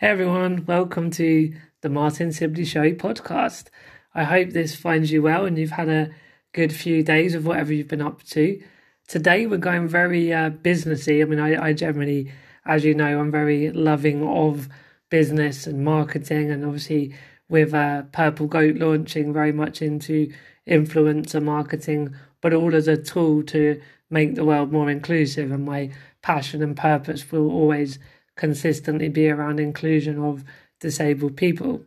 Hey everyone, welcome to the Martin Sibley Show podcast. I hope this finds you well and you've had a good few days of whatever you've been up to. Today we're going very uh, businessy. I mean, I, I generally, as you know, I'm very loving of business and marketing, and obviously with uh, Purple Goat launching very much into influencer marketing, but all as a tool to make the world more inclusive. And my passion and purpose will always consistently be around inclusion of disabled people.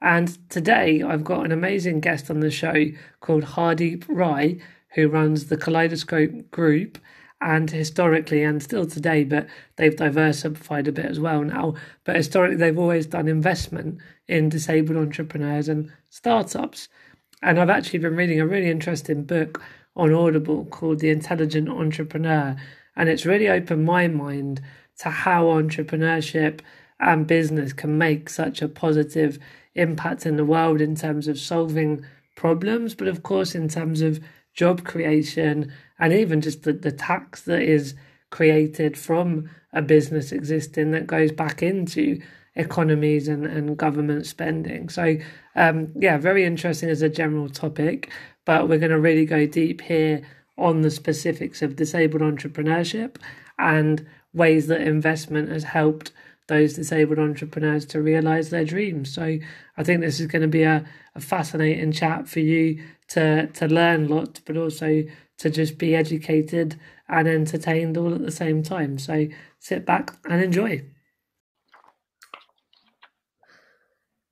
And today I've got an amazing guest on the show called Hardeep Rai, who runs the Kaleidoscope Group. And historically, and still today, but they've diversified a bit as well now. But historically, they've always done investment in disabled entrepreneurs and startups. And I've actually been reading a really interesting book on Audible called The Intelligent Entrepreneur. And it's really opened my mind to how entrepreneurship and business can make such a positive impact in the world in terms of solving problems, but of course, in terms of job creation and even just the, the tax that is created from a business existing that goes back into economies and, and government spending. So, um, yeah, very interesting as a general topic, but we're going to really go deep here on the specifics of disabled entrepreneurship and ways that investment has helped those disabled entrepreneurs to realize their dreams. So I think this is going to be a, a fascinating chat for you to to learn a lot, but also to just be educated and entertained all at the same time. So sit back and enjoy.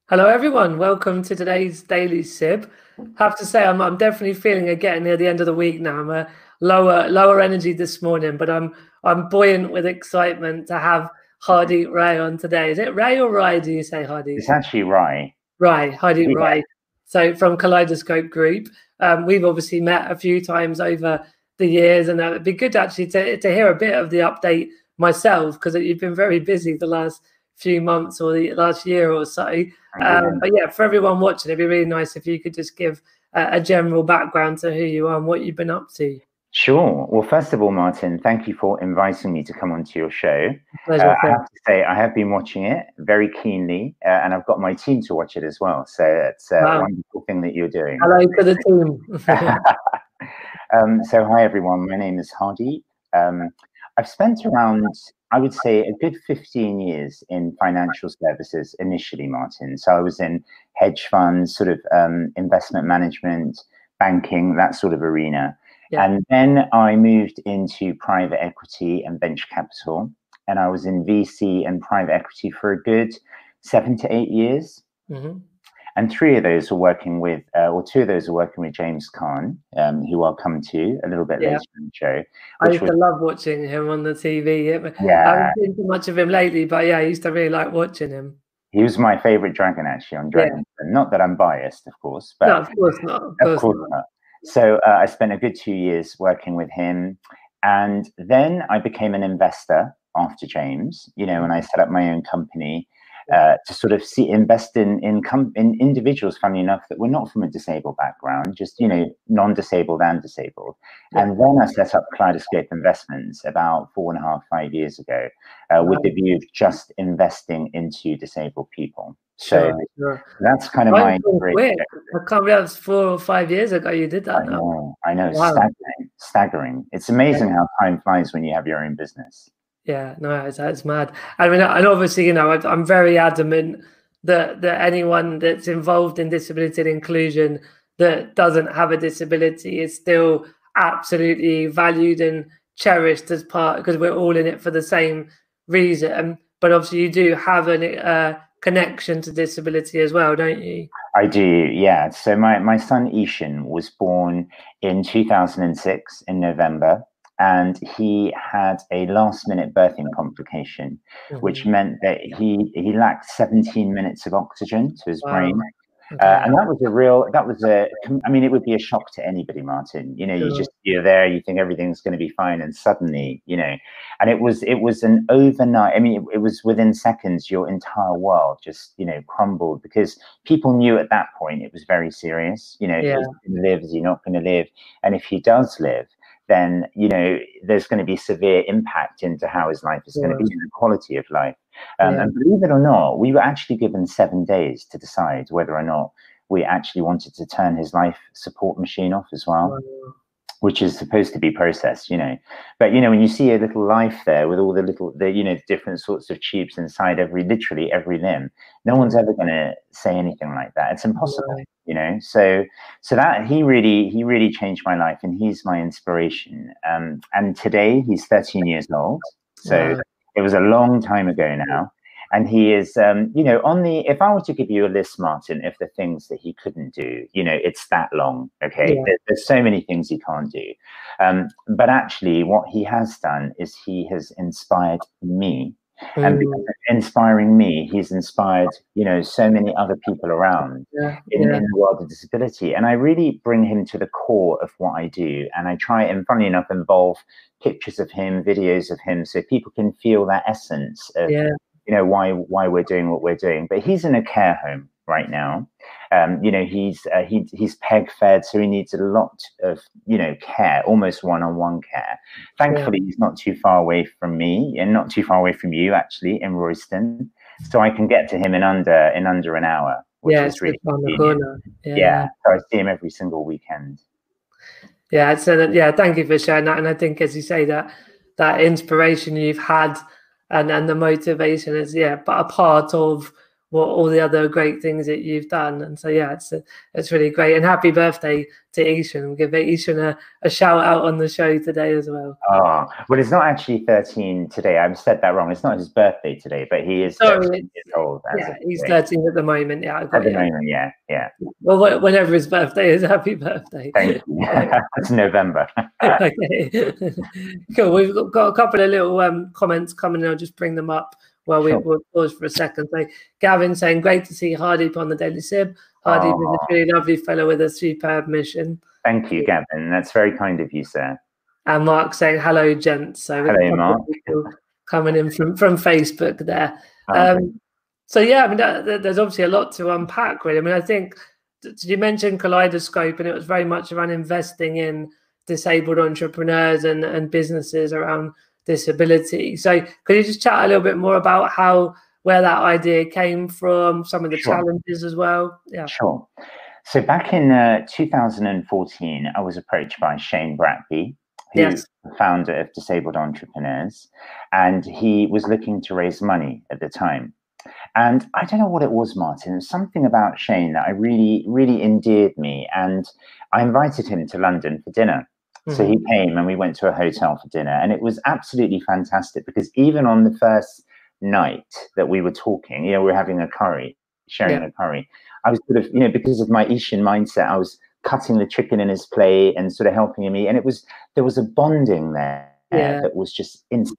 Hello, everyone. Welcome to today's Daily Sib. have to say, I'm, I'm definitely feeling it getting near the end of the week now. I'm a lower lower energy this morning, but I'm I'm buoyant with excitement to have Hardy Ray on today. Is it Ray or Rai? Do you say Hardy? It's actually Rai. Rai, Hardy yeah. Rai. So from Kaleidoscope Group, um, we've obviously met a few times over the years, and uh, it'd be good actually to to hear a bit of the update myself because you've been very busy the last few months or the last year or so. Um, but yeah, for everyone watching, it'd be really nice if you could just give a, a general background to who you are and what you've been up to. Sure. Well, first of all, Martin, thank you for inviting me to come onto your show. Pleasure. Uh, I have to say, I have been watching it very keenly, uh, and I've got my team to watch it as well. So it's a wow. wonderful thing that you're doing. Hello to the team. um, so, hi everyone. My name is Hardy. Um, I've spent around, I would say, a good 15 years in financial services initially, Martin. So I was in hedge funds, sort of um, investment management, banking, that sort of arena. Yeah. And then I moved into private equity and venture capital. And I was in VC and private equity for a good seven to eight years. Mm-hmm. And three of those were working with, uh, or two of those were working with James Caan, um, who I'll come to a little bit yeah. later in the show. I used was, to love watching him on the TV. Yeah. I haven't seen too much of him lately, but yeah, I used to really like watching him. He was my favorite dragon actually on Dragon. Yeah. Not that I'm biased, of course, but no, of course not. Of course, of course not. not. So uh, I spent a good two years working with him. And then I became an investor after James, you know, when I set up my own company uh, to sort of see invest in in, com- in individuals, funny enough, that were not from a disabled background, just you know, non-disabled and disabled. Yeah. And then I set up Kaleidoscope Investments about four and a half, five years ago, uh, with the view of just investing into disabled people. So sure, sure. that's kind of my quick. I can't was four or five years ago you did that. I know, I know, wow. staggering, staggering. It's amazing yeah. how time flies when you have your own business. Yeah, no, it's, it's mad. I mean, and obviously, you know, I'm very adamant that that anyone that's involved in disability and inclusion that doesn't have a disability is still absolutely valued and cherished as part because we're all in it for the same reason. But obviously, you do have a uh, connection to disability as well, don't you? I do, yeah. So my my son Ishan was born in 2006 in November and he had a last minute birthing complication, mm-hmm. which meant that he he lacked 17 minutes of oxygen to his wow. brain. Okay. Uh, and that was a real that was a i mean it would be a shock to anybody martin you know sure. you just you're there you think everything's going to be fine and suddenly you know and it was it was an overnight i mean it, it was within seconds your entire world just you know crumbled because people knew at that point it was very serious you know yeah. is he going to live is he not going to live and if he does live then you know there's going to be severe impact into how his life is yeah. going to be and the quality of life. Um, yeah. And believe it or not, we were actually given seven days to decide whether or not we actually wanted to turn his life support machine off as well. Which is supposed to be processed, you know. But you know, when you see a little life there with all the little, the you know, different sorts of tubes inside every, literally every limb, no one's ever going to say anything like that. It's impossible, you know. So, so that he really, he really changed my life, and he's my inspiration. Um, and today he's 13 years old, so wow. it was a long time ago now and he is um, you know on the if i were to give you a list martin of the things that he couldn't do you know it's that long okay yeah. there, there's so many things he can't do um, but actually what he has done is he has inspired me mm. and inspiring me he's inspired you know so many other people around yeah. In, yeah. in, the world of disability and i really bring him to the core of what i do and i try and funnily enough involve pictures of him videos of him so people can feel that essence of you know why why we're doing what we're doing. But he's in a care home right now. Um, you know, he's uh, he, he's peg fed, so he needs a lot of you know care, almost one on one care. Thankfully, yeah. he's not too far away from me, and not too far away from you actually in Royston, so I can get to him in under in under an hour. Which yeah, is really on the corner. Yeah. yeah, so I see him every single weekend. Yeah, so yeah, thank you for sharing that, and I think as you say that that inspiration you've had and and the motivation is yeah but a part of what all the other great things that you've done. And so yeah it's it's really great. And happy birthday to Ishan. We'll give Ishan a, a shout out on the show today as well. Oh well it's not actually 13 today. I've said that wrong. It's not his birthday today but he is 13 Sorry, years old. Yeah he's 13 at the moment. Yeah at the moment yeah yeah. Well whenever his birthday is happy birthday. Thank you. It's November. Okay. Cool. We've got a couple of little um, comments coming in. I'll just bring them up well, we will pause for a second. So, Gavin saying, "Great to see Hardeep on the Daily Sib. Hardeep oh. is a really lovely fellow with a superb mission." Thank you, Gavin. That's very kind of you, sir. And Mark saying, "Hello, gents." So, hello, Mark. Coming in from from Facebook there. Oh, um, so yeah, I mean, that, there's obviously a lot to unpack. Really, I mean, I think did you mention Kaleidoscope, and it was very much around investing in disabled entrepreneurs and and businesses around disability. So could you just chat a little bit more about how where that idea came from, some of the sure. challenges as well? Yeah. Sure. So back in uh, 2014, I was approached by Shane Bratby, who's yes. the founder of Disabled Entrepreneurs, and he was looking to raise money at the time. And I don't know what it was, Martin. It was something about Shane that I really, really endeared me. And I invited him to London for dinner. So he mm-hmm. came and we went to a hotel for dinner, and it was absolutely fantastic because even on the first night that we were talking, you know, we were having a curry, sharing yeah. a curry. I was sort of, you know, because of my Asian mindset, I was cutting the chicken in his plate and sort of helping him eat, and it was there was a bonding there yeah. that was just instant,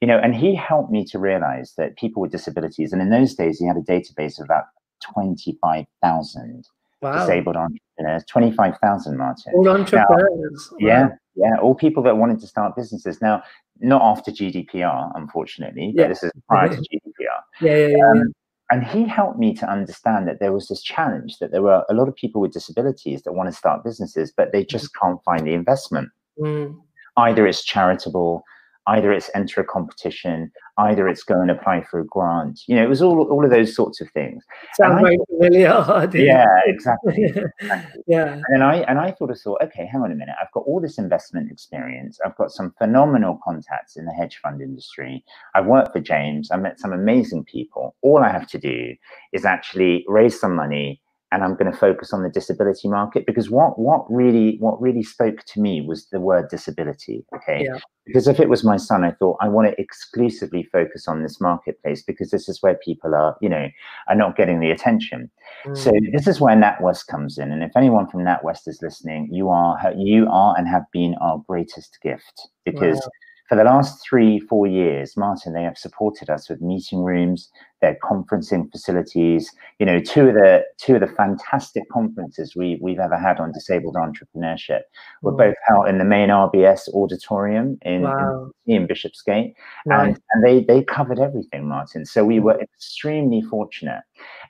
you know. And he helped me to realize that people with disabilities, and in those days, he had a database of about twenty five thousand wow. disabled entrepreneurs, 25,000, Martin. All entrepreneurs. Now, yeah, yeah, all people that wanted to start businesses. Now, not after GDPR, unfortunately, yeah. this is prior to GDPR. Yeah, yeah, yeah. Um, and he helped me to understand that there was this challenge that there were a lot of people with disabilities that want to start businesses, but they just mm. can't find the investment. Mm. Either it's charitable, either it's enter a competition, either it's go and apply for a grant. You know, it was all all of those sorts of things. Sounds very familiar. Yeah, exactly. exactly. yeah. And I and I sort of thought, okay, hang on a minute. I've got all this investment experience. I've got some phenomenal contacts in the hedge fund industry. I've worked for James. I met some amazing people. All I have to do is actually raise some money and I'm going to focus on the disability market because what what really what really spoke to me was the word disability. Okay, yeah. because if it was my son, I thought I want to exclusively focus on this marketplace because this is where people are, you know, are not getting the attention. Mm. So this is where NatWest comes in, and if anyone from NatWest is listening, you are you are and have been our greatest gift because. Wow for the last three, four years, Martin, they have supported us with meeting rooms, their conferencing facilities. You know, two of the two of the fantastic conferences we we've ever had on disabled entrepreneurship were mm. both held in the main RBS auditorium in, wow. in, in, Bishopsgate, and and they they covered everything, Martin. So we mm. were extremely fortunate.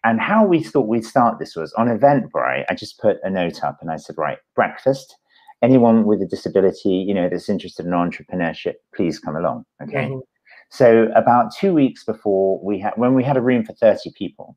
And how we thought we'd start this was on Eventbrite. I just put a note up and I said, right, breakfast anyone with a disability, you know, that's interested in entrepreneurship, please come along. Okay. Mhm. So about two weeks before we had, when we had a room for 30 people,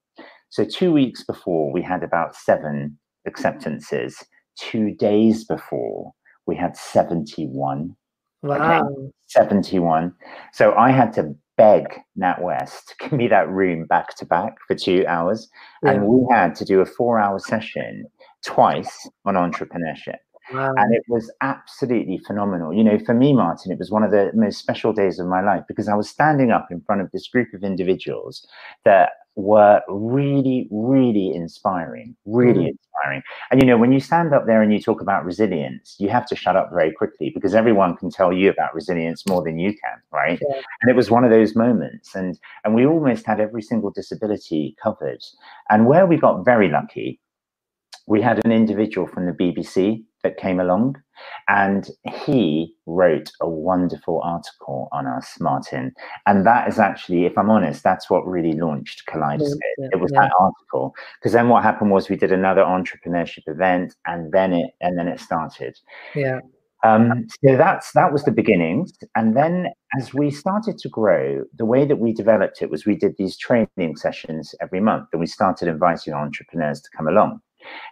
so two weeks before we had about seven acceptances. Two days before we had 71. Wow. 71. So I had to beg NatWest to give me that room back to back for two hours. And we had to do a four hour session twice on entrepreneurship. Wow. And it was absolutely phenomenal. You know, for me, Martin, it was one of the most special days of my life because I was standing up in front of this group of individuals that were really, really inspiring, really Mm. inspiring. And, you know, when you stand up there and you talk about resilience, you have to shut up very quickly because everyone can tell you about resilience more than you can, right? Yeah. And it was one of those moments. And, and we almost had every single disability covered. And where we got very lucky, we had an individual from the BBC that came along and he wrote a wonderful article on us, Martin. And that is actually, if I'm honest, that's what really launched Kaleidoscope. Yeah, It was yeah. that article. Because then what happened was we did another entrepreneurship event and then it and then it started. Yeah. Um, so that's that was the beginnings, and then as we started to grow, the way that we developed it was we did these training sessions every month, and we started inviting entrepreneurs to come along.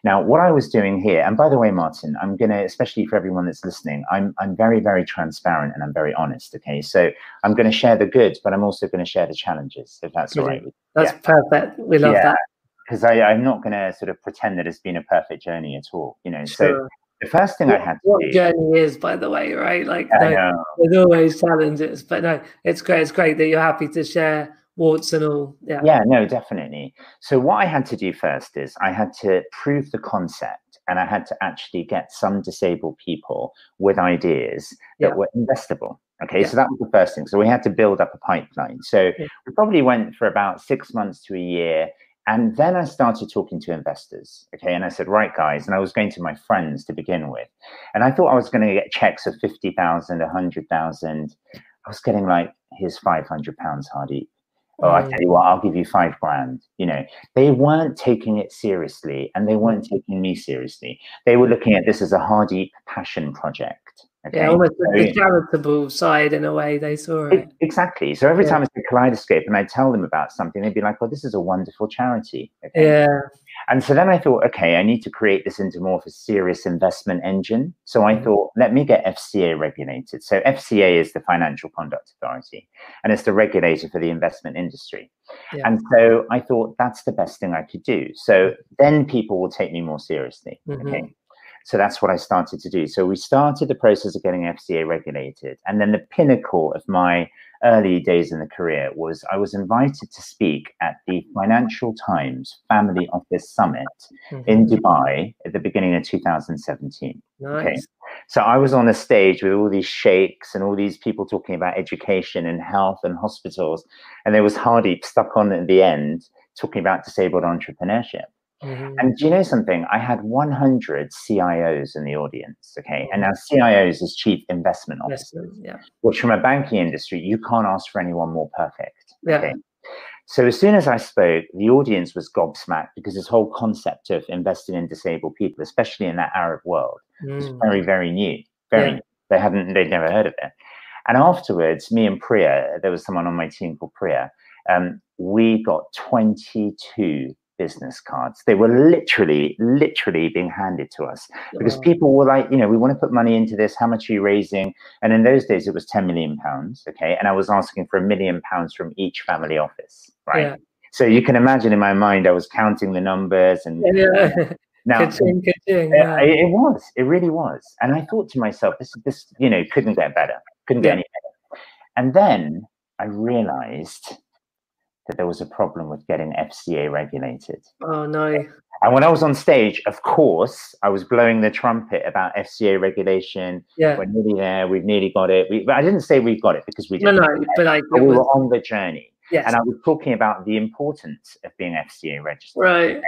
Now, what I was doing here, and by the way, Martin, I'm gonna, especially for everyone that's listening, I'm I'm very very transparent and I'm very honest. Okay, so I'm gonna share the good, but I'm also gonna share the challenges, if that's all right. That's perfect. We love Yeah. that. Because I I'm not gonna sort of pretend that it's been a perfect journey at all. You know, so the first thing I had to what do. journey is, by the way, right? Like, no, there's always challenges, but no, it's great. It's great that you're happy to share warts and all. Yeah. Yeah, no, definitely. So what I had to do first is I had to prove the concept and I had to actually get some disabled people with ideas that Yeah. were investable. Okay, Yeah. so that was the first thing. So we had to build up a pipeline. So Yeah. we probably went for about six months to a year. And then I started talking to investors. Okay. And I said, right, guys. And I was going to my friends to begin with. And I thought I was going to get checks of 50,000, 100,000. I was getting like, here's 500 pounds, Hardy. Oh, I Mm. tell you what, I'll give you five grand. You know, they weren't taking it seriously and they weren't taking me seriously. They were looking at this as a Hardy passion project. Okay. Yeah, almost So- the charitable side in a way they saw it. Exactly. So every Yeah. time it's a kaleidoscope and I tell them about something, they'd be like, well, this is a wonderful charity. Okay. Yeah. And so then I thought, okay, I need to create this into more of a serious investment engine. So I Mhm. thought, let me get FCA regulated. So FCA is the Financial Conduct Authority, and it's the regulator for the investment industry. Yeah. And so I thought that's the best thing I could do. So then people will take me more seriously. Mhm. Okay. So that's what I started to do. So we started the process of getting FCA regulated. And then the pinnacle of my early days in the career was I was invited to speak at the Financial Times Family Office Summit in Mhm. Dubai at the beginning of 2017. Nice. So I was on a stage with all these sheikhs and all these people talking about education and health and hospitals. And there was Hardy stuck on at the end talking about disabled entrepreneurship. Mhm. And do you know something? I had 100 CIOs in the audience. Okay. And now CIOs is chief investment officers, Yeah. which from a banking industry, you can't ask for anyone more perfect. Yeah. Okay. So as soon as I spoke, the audience was gobsmacked because this whole concept of investing in disabled people, especially in that Arab world, was Mm. very, very new. Very Yeah. new. They hadn't, they'd never heard of it. And afterwards, me and Priya, there was someone on my team called Priya, um, we got 22 business cards. They were literally, literally being handed to us because people were like, you know, we want to put money into this. How much are you raising? And in those days, it was 10 million pounds. Okay. And I was asking for a million pounds from each family office. Right. Yeah. So you can imagine in my mind, I was counting the numbers and Yeah. now Ka-ching, ka-ching, yeah, yeah. it, it was. It really was. And I thought to myself, this, this, you know, couldn't get better. Couldn't get any better. And then I realized that there was a problem with getting FCA regulated. Oh no. And when I was on stage, of course, I was blowing the trumpet about FCA regulation. Yeah. We're nearly there. We've nearly got it. We, but I didn't say we've got it because we No, didn't. no, but like But it we was, were on the journey. yes. And I was talking about the importance of being FCA registered. right.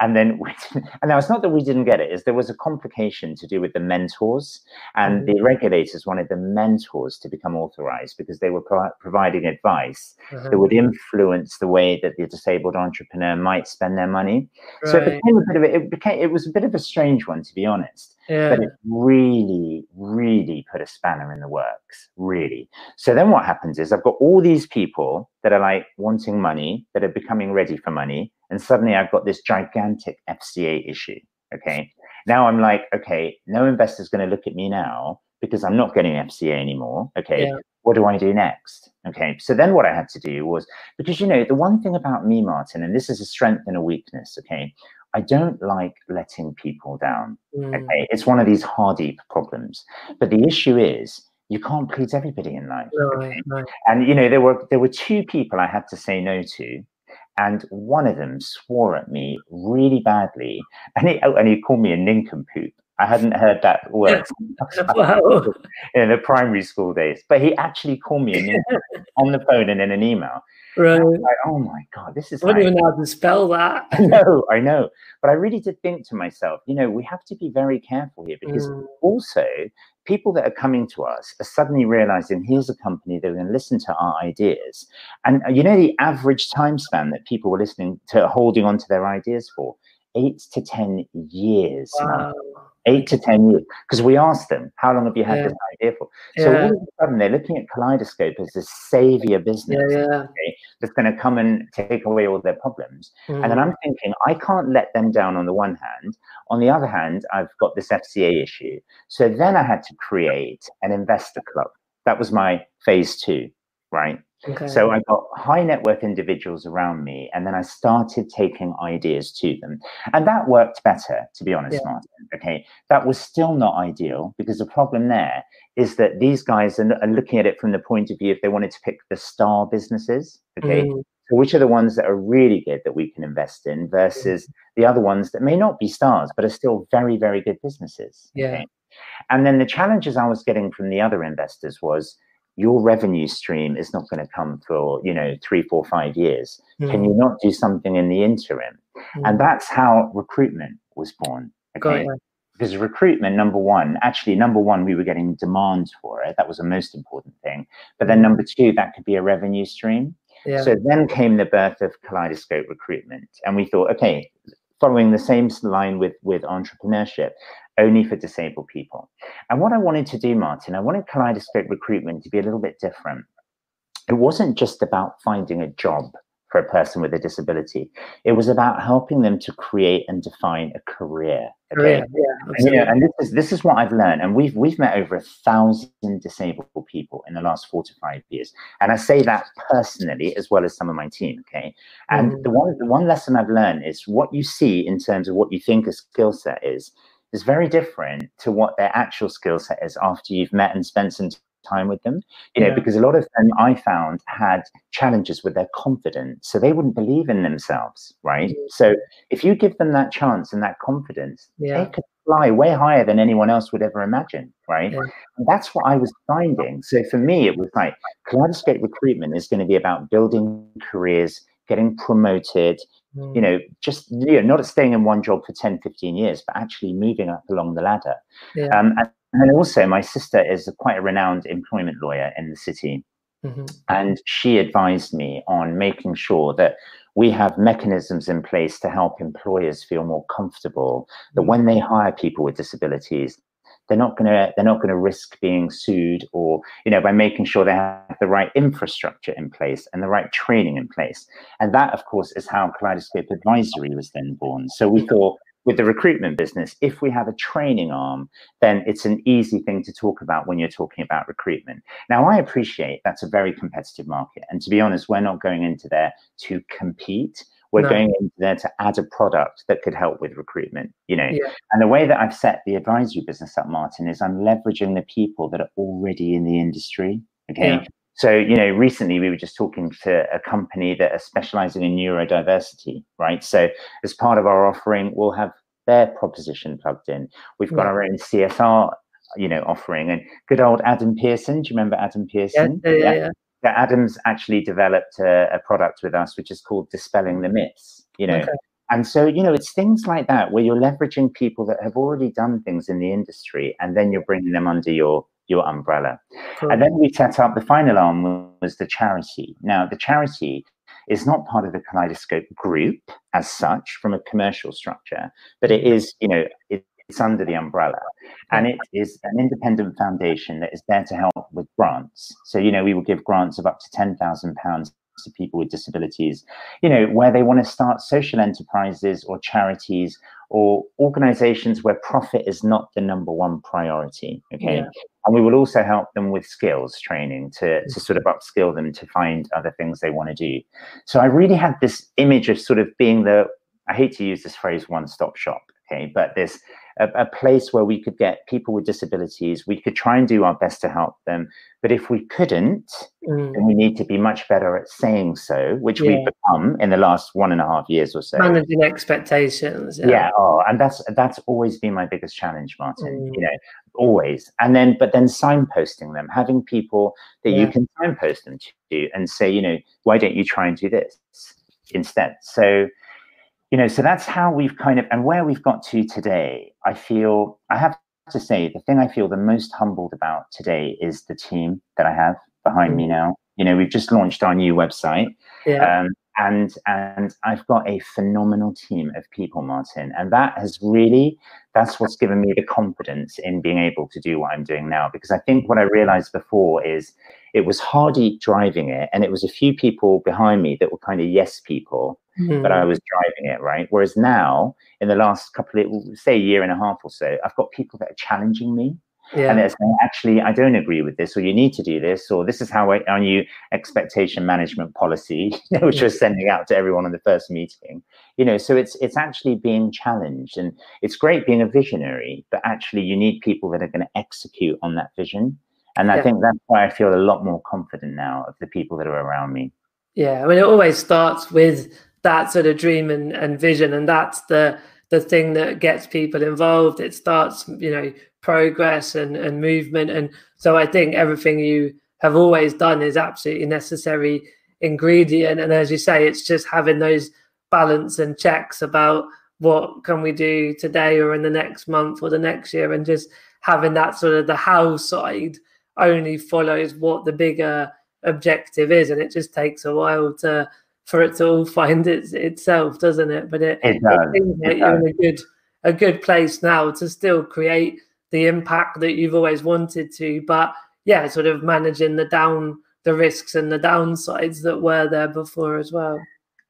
And then we and now it's not that we didn't get it is there was a complication to do with the mentors. And the regulators wanted the mentors to become authorized because they were pro- providing advice Uh-huh. that would influence the way that the disabled entrepreneur might spend their money. So it became a bit of a, it became it was a bit of a strange one to be honest Yeah. But it really, really put a spanner in the works, really. So then what happens is I've got all these people that are like wanting money, that are becoming ready for money. And suddenly I've got this gigantic FCA issue. Okay. Now I'm like, okay, no investor's going to look at me now because I'm not getting FCA anymore. Okay. Yeah. What do I do next? Okay. So then what I had to do was because, you know, the one thing about me, Martin, and this is a strength and a weakness. Okay. I don't like letting people down. Mm. Okay. It's one of these hardy problems. But the issue is, you can't please everybody in life. Okay? And you know, there were there were two people I had to say no to, and one of them swore at me really badly, and he oh, and he called me a nincompoop. I hadn't heard that word Wow. in the primary school days, but he actually called me on the phone and in an email. Right. Like, oh my god, this is I don't like even know how to spell that. I know, I know. But I really did think to myself, you know, we have to be very careful here because Mm. also people that are coming to us are suddenly realizing here's a company that are going to listen to our ideas. And uh, you know, the average time span that people were listening to holding on to their ideas for eight to 10 years. Wow. Eight to 10 years. Because we asked them, how long have you had Yeah. this idea for? So Yeah. all of a sudden, they're looking at Kaleidoscope as this savior business yeah. that's going to come and take away all their problems. And then Mm. I'm thinking, I can't let them down on the one hand. On the other hand, I've got this FCA issue. So then I had to create an investor club. That was my phase two, right? Okay. So I got high net worth individuals around me, and then I started taking ideas to them. And that worked better, to be honest, Yeah. Martin. Okay. That was still not ideal because the problem there is that these guys are, are looking at it from the point of view if they wanted to pick the star businesses. Okay. Mm. So which are the ones that are really good that we can invest in versus the other ones that may not be stars but are still very very good businesses Yeah. and then the challenges i was getting from the other investors was your revenue stream is not going to come for you know three four five years. Can Mm. you not do something in the interim? Mm. and that's how recruitment was born okay? Because recruitment number one actually number one we were getting demand for it. That was the most important thing. But then number two that could be a revenue stream. Yeah. so then came the birth of Kaleidoscope Recruitment, and we thought, okay, following the same line with with entrepreneurship, only for disabled people. And what I wanted to do, Martin, I wanted Kaleidoscope Recruitment to be a little bit different. It wasn't just about finding a job for a person with a disability. It was about helping them to create and define a career. Career. Yeah. And, you know, and this is this is what I've learned, and we've we've met over a thousand disabled people in the last four to five years, and I say that personally as well as some of my team. Okay, and Mhm. the one the one lesson I've learned is what you see in terms of what you think a skill set is is very different to what their actual skill set is after you've met and spent some time with them. You know, Yeah. because a lot of them I found had challenges with their confidence, so they wouldn't believe in themselves, right? Mhm. So if you give them that chance and that confidence, Yeah. they could fly way higher than anyone else would ever imagine, right? Yeah. And that's what I was finding. So for me, it was like Kaleidoscope recruitment is going to be about building careers, getting promoted, Mm. you know, just you know, not staying in one job for 10, 15 years, but actually moving up along the ladder. Yeah. Um, and, and also, my sister is a, quite a renowned employment lawyer in the city. Mhm. And she advised me on making sure that we have mechanisms in place to help employers feel more comfortable that when they hire people with disabilities, they're not going to they're not going to risk being sued or you know by making sure they have the right infrastructure in place and the right training in place and that of course is how kaleidoscope advisory was then born so we thought with the recruitment business if we have a training arm then it's an easy thing to talk about when you're talking about recruitment now i appreciate that's a very competitive market and to be honest we're not going into there to compete we're No. going into there to add a product that could help with recruitment you know Yeah. and the way that I've set the advisory business up, Martin, is I'm leveraging the people that are already in the industry. Okay. Yeah. So, you know, recently we were just talking to a company that are specializing in neurodiversity, right? So, as part of our offering, we'll have their proposition plugged in. We've got Yeah. our own CSR, you know, offering. And good old Adam Pearson. Do you remember Adam Yeah. Pearson? Yeah. Yeah. yeah. that Adam's actually developed a, a product with us, which is called Dispelling the Myths. You know, Okay. and so you know, it's things like that where you're leveraging people that have already done things in the industry, and then you're bringing them under your your umbrella. Cool. And then we set up the final arm was the charity. Now, the charity is not part of the Kaleidoscope group as such from a commercial structure, but it is, you know, it, it's under the umbrella and it is an independent foundation that is there to help with grants so you know we will give grants of up to 10,000 pounds to people with disabilities you know where they want to start social enterprises or charities or organizations where profit is not the number one priority okay? Yeah. and we will also help them with skills training to, to sort of upskill them to find other things they want to do. So i really had this image of sort of being the i hate to use this phrase one stop shop okay? But this a, a, place where we could get people with disabilities. We could try and do our best to help them. But if we couldn't, mm. then we need to be much better at saying so, which yeah. we've become in the last one and a half years or so. Managing expectations. Yeah. yeah. Oh, and that's that's always been my biggest challenge, Martin. Mm. You know, always. And then, but then signposting them, having people that yeah. you can signpost them to and say, you know, why don't you try and do this instead? So you know, so that's how we've kind of, and where we've got to today, I feel, I have to say, the thing I feel the most humbled about today is the team that I have behind me mm. now. You know, we've just launched our new website. Yeah. Um, and and I've got a phenomenal team of people, Martin, and that has really that's what's given me the confidence in being able to do what I'm doing now. Because I think what I realized before is it was Hardy driving it, and it was a few people behind me that were kind of yes people, mm. but I was driving it, right? Whereas now, in the last couple of, say, a year and a half or so, I've got people that are challenging me. Yeah. And they're saying, actually, I don't agree with this, or you need to do this, or this is how I, our new expectation management policy, which we're sending out to everyone in the first meeting. You know, so it's it's actually being challenged, and it's great being a visionary, but actually, you need people that are going to execute on that vision. And yeah. I think that's why I feel a lot more confident now of the people that are around me. Yeah, I mean, it always starts with that sort of dream and, and vision and that's the the thing that gets people involved it starts you know progress and, and movement. And so i think everything you have always done is absolutely necessary ingredient. And as you say it's just having those balance and checks about what can we do today or in the next month or the next year. And just having that sort of the how side only follows what the bigger objective is. And it just takes a while to for it to all find its, itself, doesn't it? But it, it, does. it seems like you're in a good a good place now to still create the impact that you've always wanted to. But yeah, sort of managing the down the risks and the downsides that were there before as well.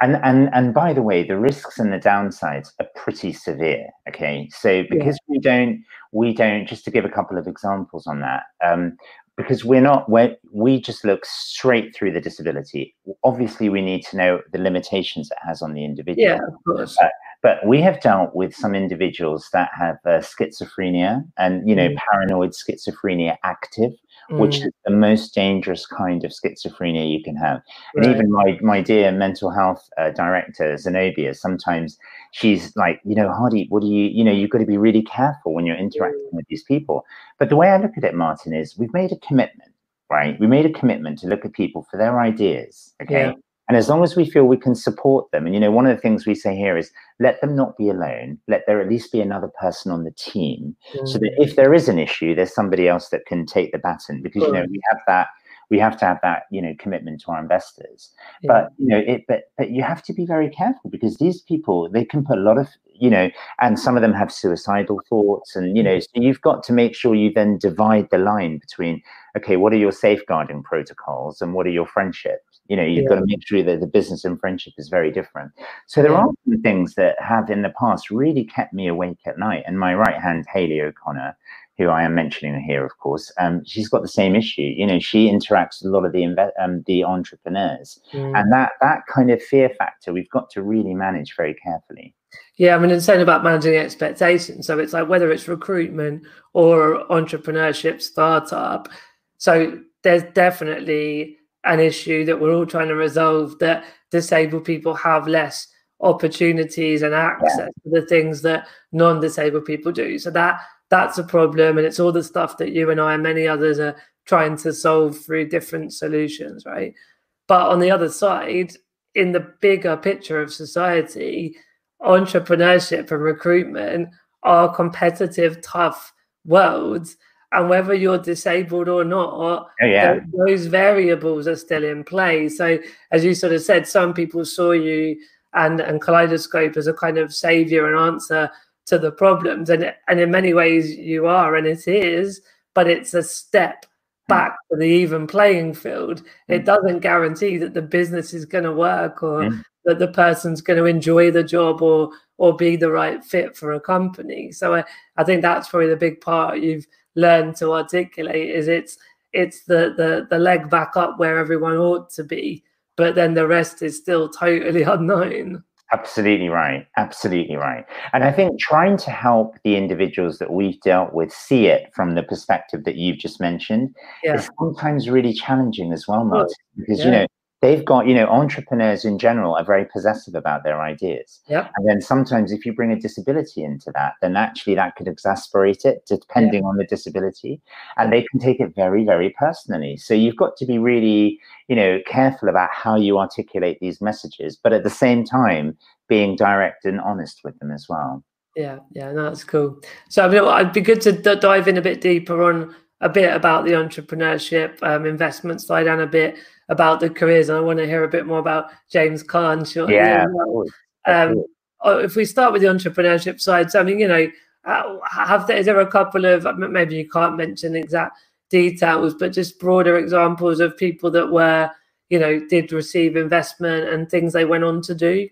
And and and by the way, the risks and the downsides are pretty severe. Okay, so because yeah. we don't we don't just to give a couple of examples on that. Um, because we're not we we just look straight through the disability obviously we need to know the limitations it has on the individual yeah of course. But, but we have dealt with some individuals that have uh, schizophrenia and you know mm. paranoid schizophrenia active which mm. is the most dangerous kind of schizophrenia you can have. Right. And even my my dear mental health uh, director Zenobia, sometimes she's like, you know, Hardy, what do you, you know, you've got to be really careful when you're interacting mm. with these people. But the way I look at it, Martin, is we've made a commitment, right? We made a commitment to look at people for their ideas, okay. Yeah. And as long as we feel we can support them, and you know, one of the things we say here is let them not be alone. Let there at least be another person on the team, mm. so that mm. if there is an issue, there's somebody else that can take the baton. Because you know, we have that we have to have that you know commitment to our investors yeah. but you know it but but you have to be very careful because these people they can put a lot of you know and some of them have suicidal thoughts and you know mm. so you've got to make sure you then divide the line between okay what are your safeguarding protocols and what are your friendships you know you've yeah. got to make sure that the business and friendship is very different so there yeah. are some things that have in the past really kept me awake at night and my right hand haley o'connor who I am mentioning here, of course, um, she's got the same issue. You know, she interacts with a lot of the um, the entrepreneurs, mm. and that that kind of fear factor we've got to really manage very carefully. Yeah, I mean, it's saying about managing expectations. So it's like whether it's recruitment or entrepreneurship, startup. So there's definitely an issue that we're all trying to resolve that disabled people have less opportunities and access yeah. to the things that non-disabled people do. So that that's a problem and it's all the stuff that you and i and many others are trying to solve through different solutions right but on the other side in the bigger picture of society entrepreneurship and recruitment are competitive tough worlds and whether you're disabled or not oh, yeah. those variables are still in play so as you sort of said some people saw you and and kaleidoscope as a kind of savior and answer to the problems. And and in many ways you are, and it is, but it's a step hmm. back to the even playing field. It hmm. doesn't guarantee that the business is going to work or mm. that the person's going to enjoy the job or or be the right fit for a company. So I, I think that's probably the big part you've learned to articulate is it's it's the the the leg back up where everyone ought to be, but then the rest is still totally unknown. Absolutely right. Absolutely right. And I think trying to help the individuals that we've dealt with see it from the perspective that you've just mentioned yeah. is sometimes really challenging as well, Martin, because, yeah. you know, they've got you know entrepreneurs in general are very possessive about their ideas. Yep. and then sometimes if you bring a disability into that then actually that could exasperate it depending on the disability and they can take it very very personally. So you've got to be really you know careful about how you articulate these messages but at the same time being direct and honest with them as well. Yeah yeah no, that's cool. So I mean, it'd be good to d- dive in a bit deeper on a bit about the entrepreneurship um, investment side and a bit about the careers. And I want to hear a bit more about James Caan shortly. Yeah. Um, oh, if we start with the entrepreneurship side, so I mean, you know, uh, have there, is there a couple of maybe you can't mention exact details, but just broader examples of people that were, you know, did receive investment and things they went on to do?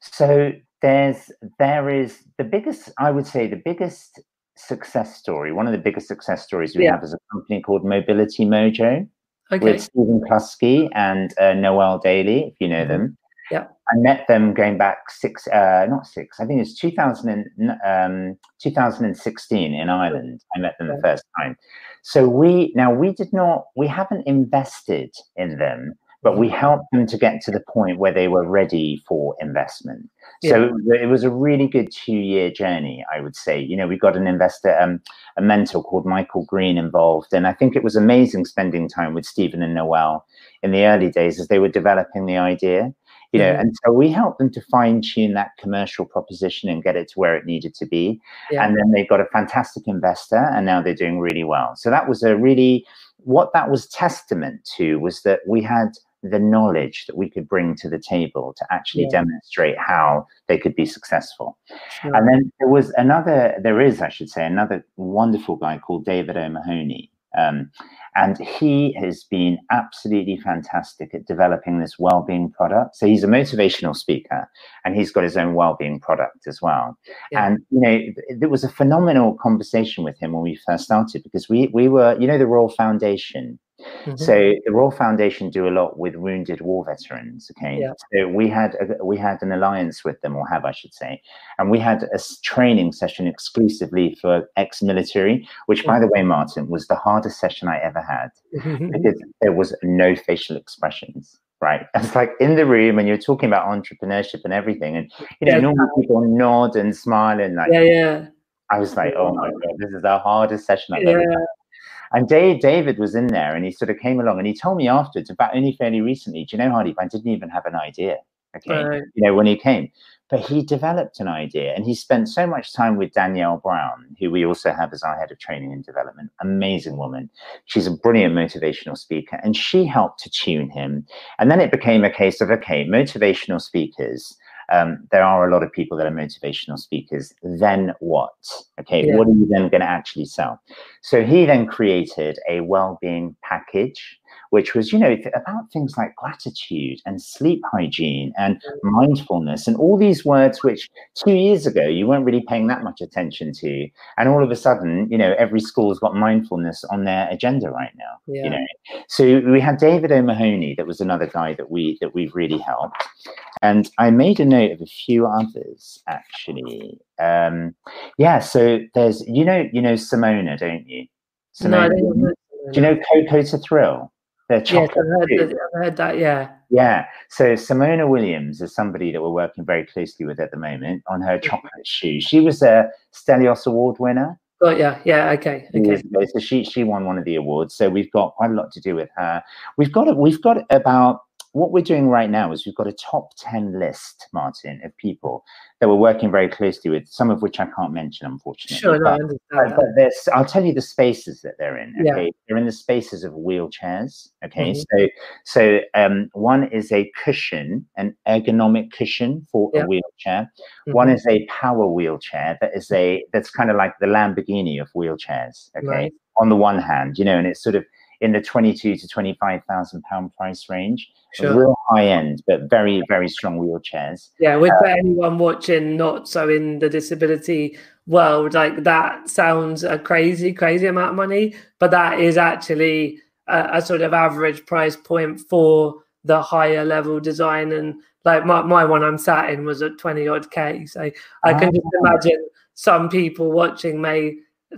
So there's there is the biggest, I would say, the biggest success story, one of the biggest success stories we yeah. have is a company called Mobility Mojo okay. with Stephen Cluskey and uh, Noel Daly, if you know mm-hmm. them. Yeah. I met them going back six, uh, not six, I think it's 2000 and, um, 2016 in Ireland. I met them the first time. So we, now we did not, we haven't invested in them but we helped them to get to the point where they were ready for investment. So yeah. it was a really good two-year journey, I would say. You know, we got an investor, um, a mentor called Michael Green involved, and I think it was amazing spending time with Stephen and Noel in the early days as they were developing the idea. You know, and so we helped them to fine tune that commercial proposition and get it to where it needed to be. Yeah. And then they got a fantastic investor, and now they're doing really well. So that was a really what that was testament to was that we had the knowledge that we could bring to the table to actually yeah. demonstrate how they could be successful. Sure. And then there was another, there is, I should say, another wonderful guy called David O'Mahony. Um, and he has been absolutely fantastic at developing this well-being product. So he's a motivational speaker, and he's got his own well-being product as well. Yeah. And you know, there was a phenomenal conversation with him when we first started because we we were, you know, the Royal Foundation Mm-hmm. So the Royal Foundation do a lot with wounded war veterans. Okay, yeah. so we had a, we had an alliance with them, or have I should say, and we had a training session exclusively for ex-military, which, by the way, Martin, was the hardest session I ever had because there was no facial expressions. Right, it's like in the room, and you're talking about entrepreneurship and everything, and you know, yeah, normally people nod and smile and like, yeah, yeah. I was like, oh my god, this is the hardest session I've yeah. ever had. And Dave, David was in there and he sort of came along and he told me afterwards, in fact, only fairly recently, do you know, Hardy, I didn't even have an idea. Okay. Right. You know, when he came. But he developed an idea and he spent so much time with Danielle Brown, who we also have as our head of training and development. Amazing woman. She's a brilliant motivational speaker and she helped to tune him. And then it became a case of okay, motivational speakers um, there are a lot of people that are motivational speakers. Then what? Okay, yeah. what are you then going to actually sell? So he then created a well-being package which was, you know, about things like gratitude and sleep hygiene and mindfulness and all these words which two years ago you weren't really paying that much attention to. And all of a sudden, you know, every school's got mindfulness on their agenda right now. Yeah. You know, so we had David O'Mahony, that was another guy that we that we've really helped. And I made a note of a few others actually. Um, yeah, so there's you know, you know Simona, don't you? Simona, no, do you know Coco to Thrill? Yes, I've heard, that, I've heard, that, Yeah. Yeah. So Simona Williams is somebody that we're working very closely with at the moment on her chocolate shoe. She was a Stelios Award winner. Oh yeah, yeah, okay, okay. So she she won one of the awards. So we've got quite a lot to do with her. We've got we've got about what we're doing right now is we've got a top 10 list, Martin, of people that we're working very closely with, some of which I can't mention, unfortunately. Sure, no, I understand. but, but I'll tell you the spaces that they're in. Okay. Yeah. They're in the spaces of wheelchairs. Okay. Mhm. So so um, one is a cushion, an ergonomic cushion for Yeah. a wheelchair. One Mhm. is a power wheelchair that is a that's kind of like the Lamborghini of wheelchairs. Okay. Right. On the one hand, you know, and it's sort of in the twenty-two to twenty-five thousand pound price range. Sure. Real high end, but very, very strong wheelchairs. Yeah, with Uh, anyone watching not so in the disability world, like that sounds a crazy, crazy amount of money, but that is actually a, a sort of average price point for the higher level design. And like my, my one I'm sat in was at 20 odd K. So I can just Ah. imagine some people watching may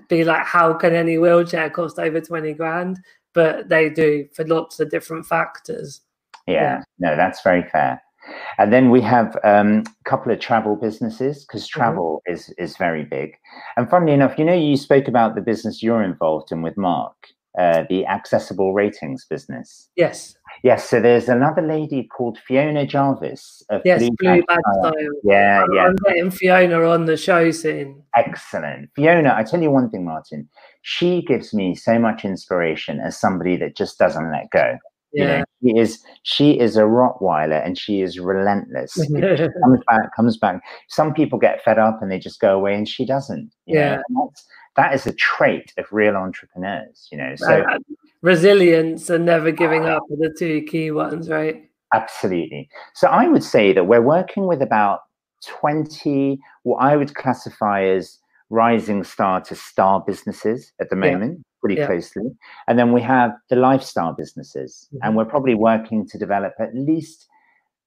be like, how can any wheelchair cost over 20 grand? But they do for lots of different factors. Yeah, Yeah. no, that's very fair. And then we have um, a couple of travel businesses because Mm-hmm. travel is is very big. And funnily enough, you know, you spoke about the business you're involved in with Mark, uh, the accessible ratings business. Yes, Yes, so there's another lady called Fiona Jarvis. Of yes, Blue blue Style. style. Yeah, I'm- yeah, I'm getting Fiona on the show soon. excellent. Fiona, I tell you one thing, Martin, she gives me so much inspiration as somebody that just doesn't let go. You Yeah. know, she is she is a Rottweiler and she is relentless. comes back, comes back. Some people get fed up and they just go away, and she doesn't. you know, Yeah. that's, that is a trait of real entrepreneurs. You know, so Uh, resilience and never giving up are the two key ones, right? absolutely. So I would say that we're working with about twenty what I would classify as rising star to star businesses at the Yeah. moment. Pretty Yeah. closely, and then we have the lifestyle businesses, Mhm. and we're probably working to develop at least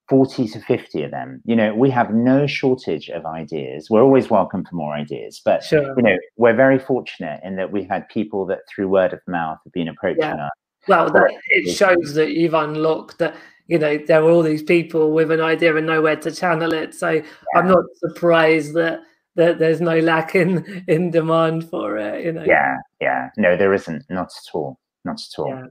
40 to 50 of them. You know, we have no shortage of ideas. We're always welcome for more ideas, but Sure. you know, we're very fortunate in that we've had people that through word of mouth have been approaching Yeah. us. Well, that, it shows that you've unlocked that. You know, there were all these people with an idea and nowhere to channel it. So I'm not surprised that that there's no lack in in demand for it. You know. Yeah, yeah. No, there isn't. Not at all. Not at all. Yeah.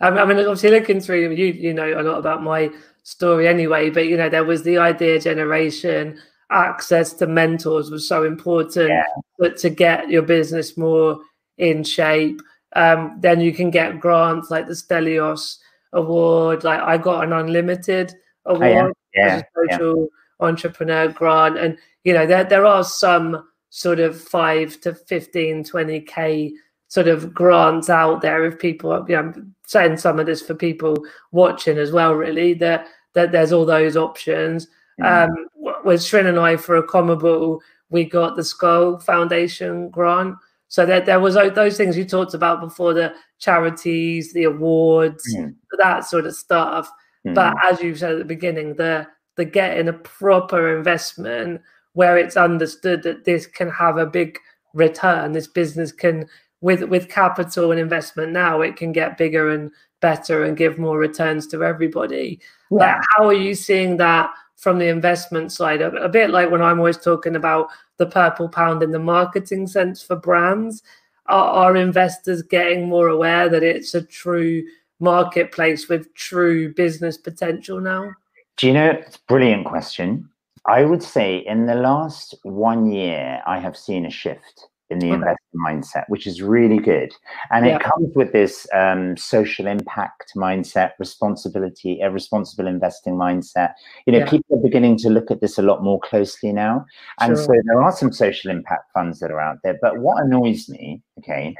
I mean, I mean, obviously, looking through you, you know a lot about my story anyway. But you know, there was the idea generation, access to mentors was so important. Yeah. But to get your business more in shape, um, then you can get grants like the Stelios Award. Like I got an unlimited award Oh, yeah, as yeah, a yeah. social entrepreneur grant, and you know there there are some sort of five to 15, 20 k sort of grants out there if people you know, I'm saying some of this for people watching as well really that that there's all those options Mm. um with Srin and I for Accomable we got the Skoll Foundation grant so that there was those things you talked about before the charities the awards Mm. that sort of stuff Mm. but as you said at the beginning the the getting a proper investment where it's understood that this can have a big return this business can with with capital and investment now it can get bigger and better and give more returns to everybody. Yeah. Like, how are you seeing that from the investment side? A, a bit like when i'm always talking about the purple pound in the marketing sense for brands. Are, are investors getting more aware that it's a true marketplace with true business potential now Do you know, it's a brilliant question. I would say in the last one year, I have seen a shift in the Okay. investor mindset, which is really good. And Yeah. it comes with this um, social impact mindset, responsibility, a responsible investing mindset. You know, Yeah. people are beginning to look at this a lot more closely now. And Sure. so there are some social impact funds that are out there. But what annoys me, okay,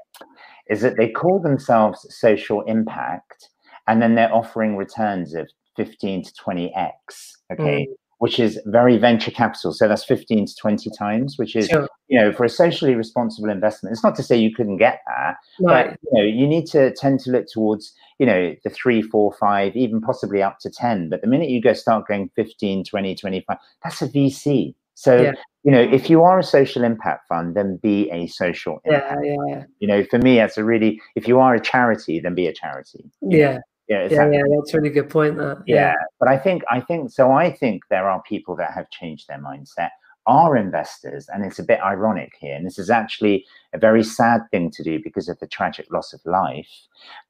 is that they call themselves social impact and then they're offering returns of 15 to 20x, okay, mm. which is very venture capital. So that's 15 to 20 times, which is, Sure. you know, for a socially responsible investment. It's not to say you couldn't get that, right but you know, you need to tend to look towards, you know, the three, four, five, even possibly up to 10. But the minute you go start going 15, 20, 25, that's a VC. So, Yeah. you know, if you are a social impact fund, then be a social impact. yeah yeah You know, for me, that's a really, if you are a charity, then be a charity. yeah Yeah, it's yeah yeah that's a really good point that yeah. But I think, I think, so I think there are people that have changed their mindset, are investors, and it's a bit ironic here. And this is actually a very sad thing to do because of the tragic loss of life.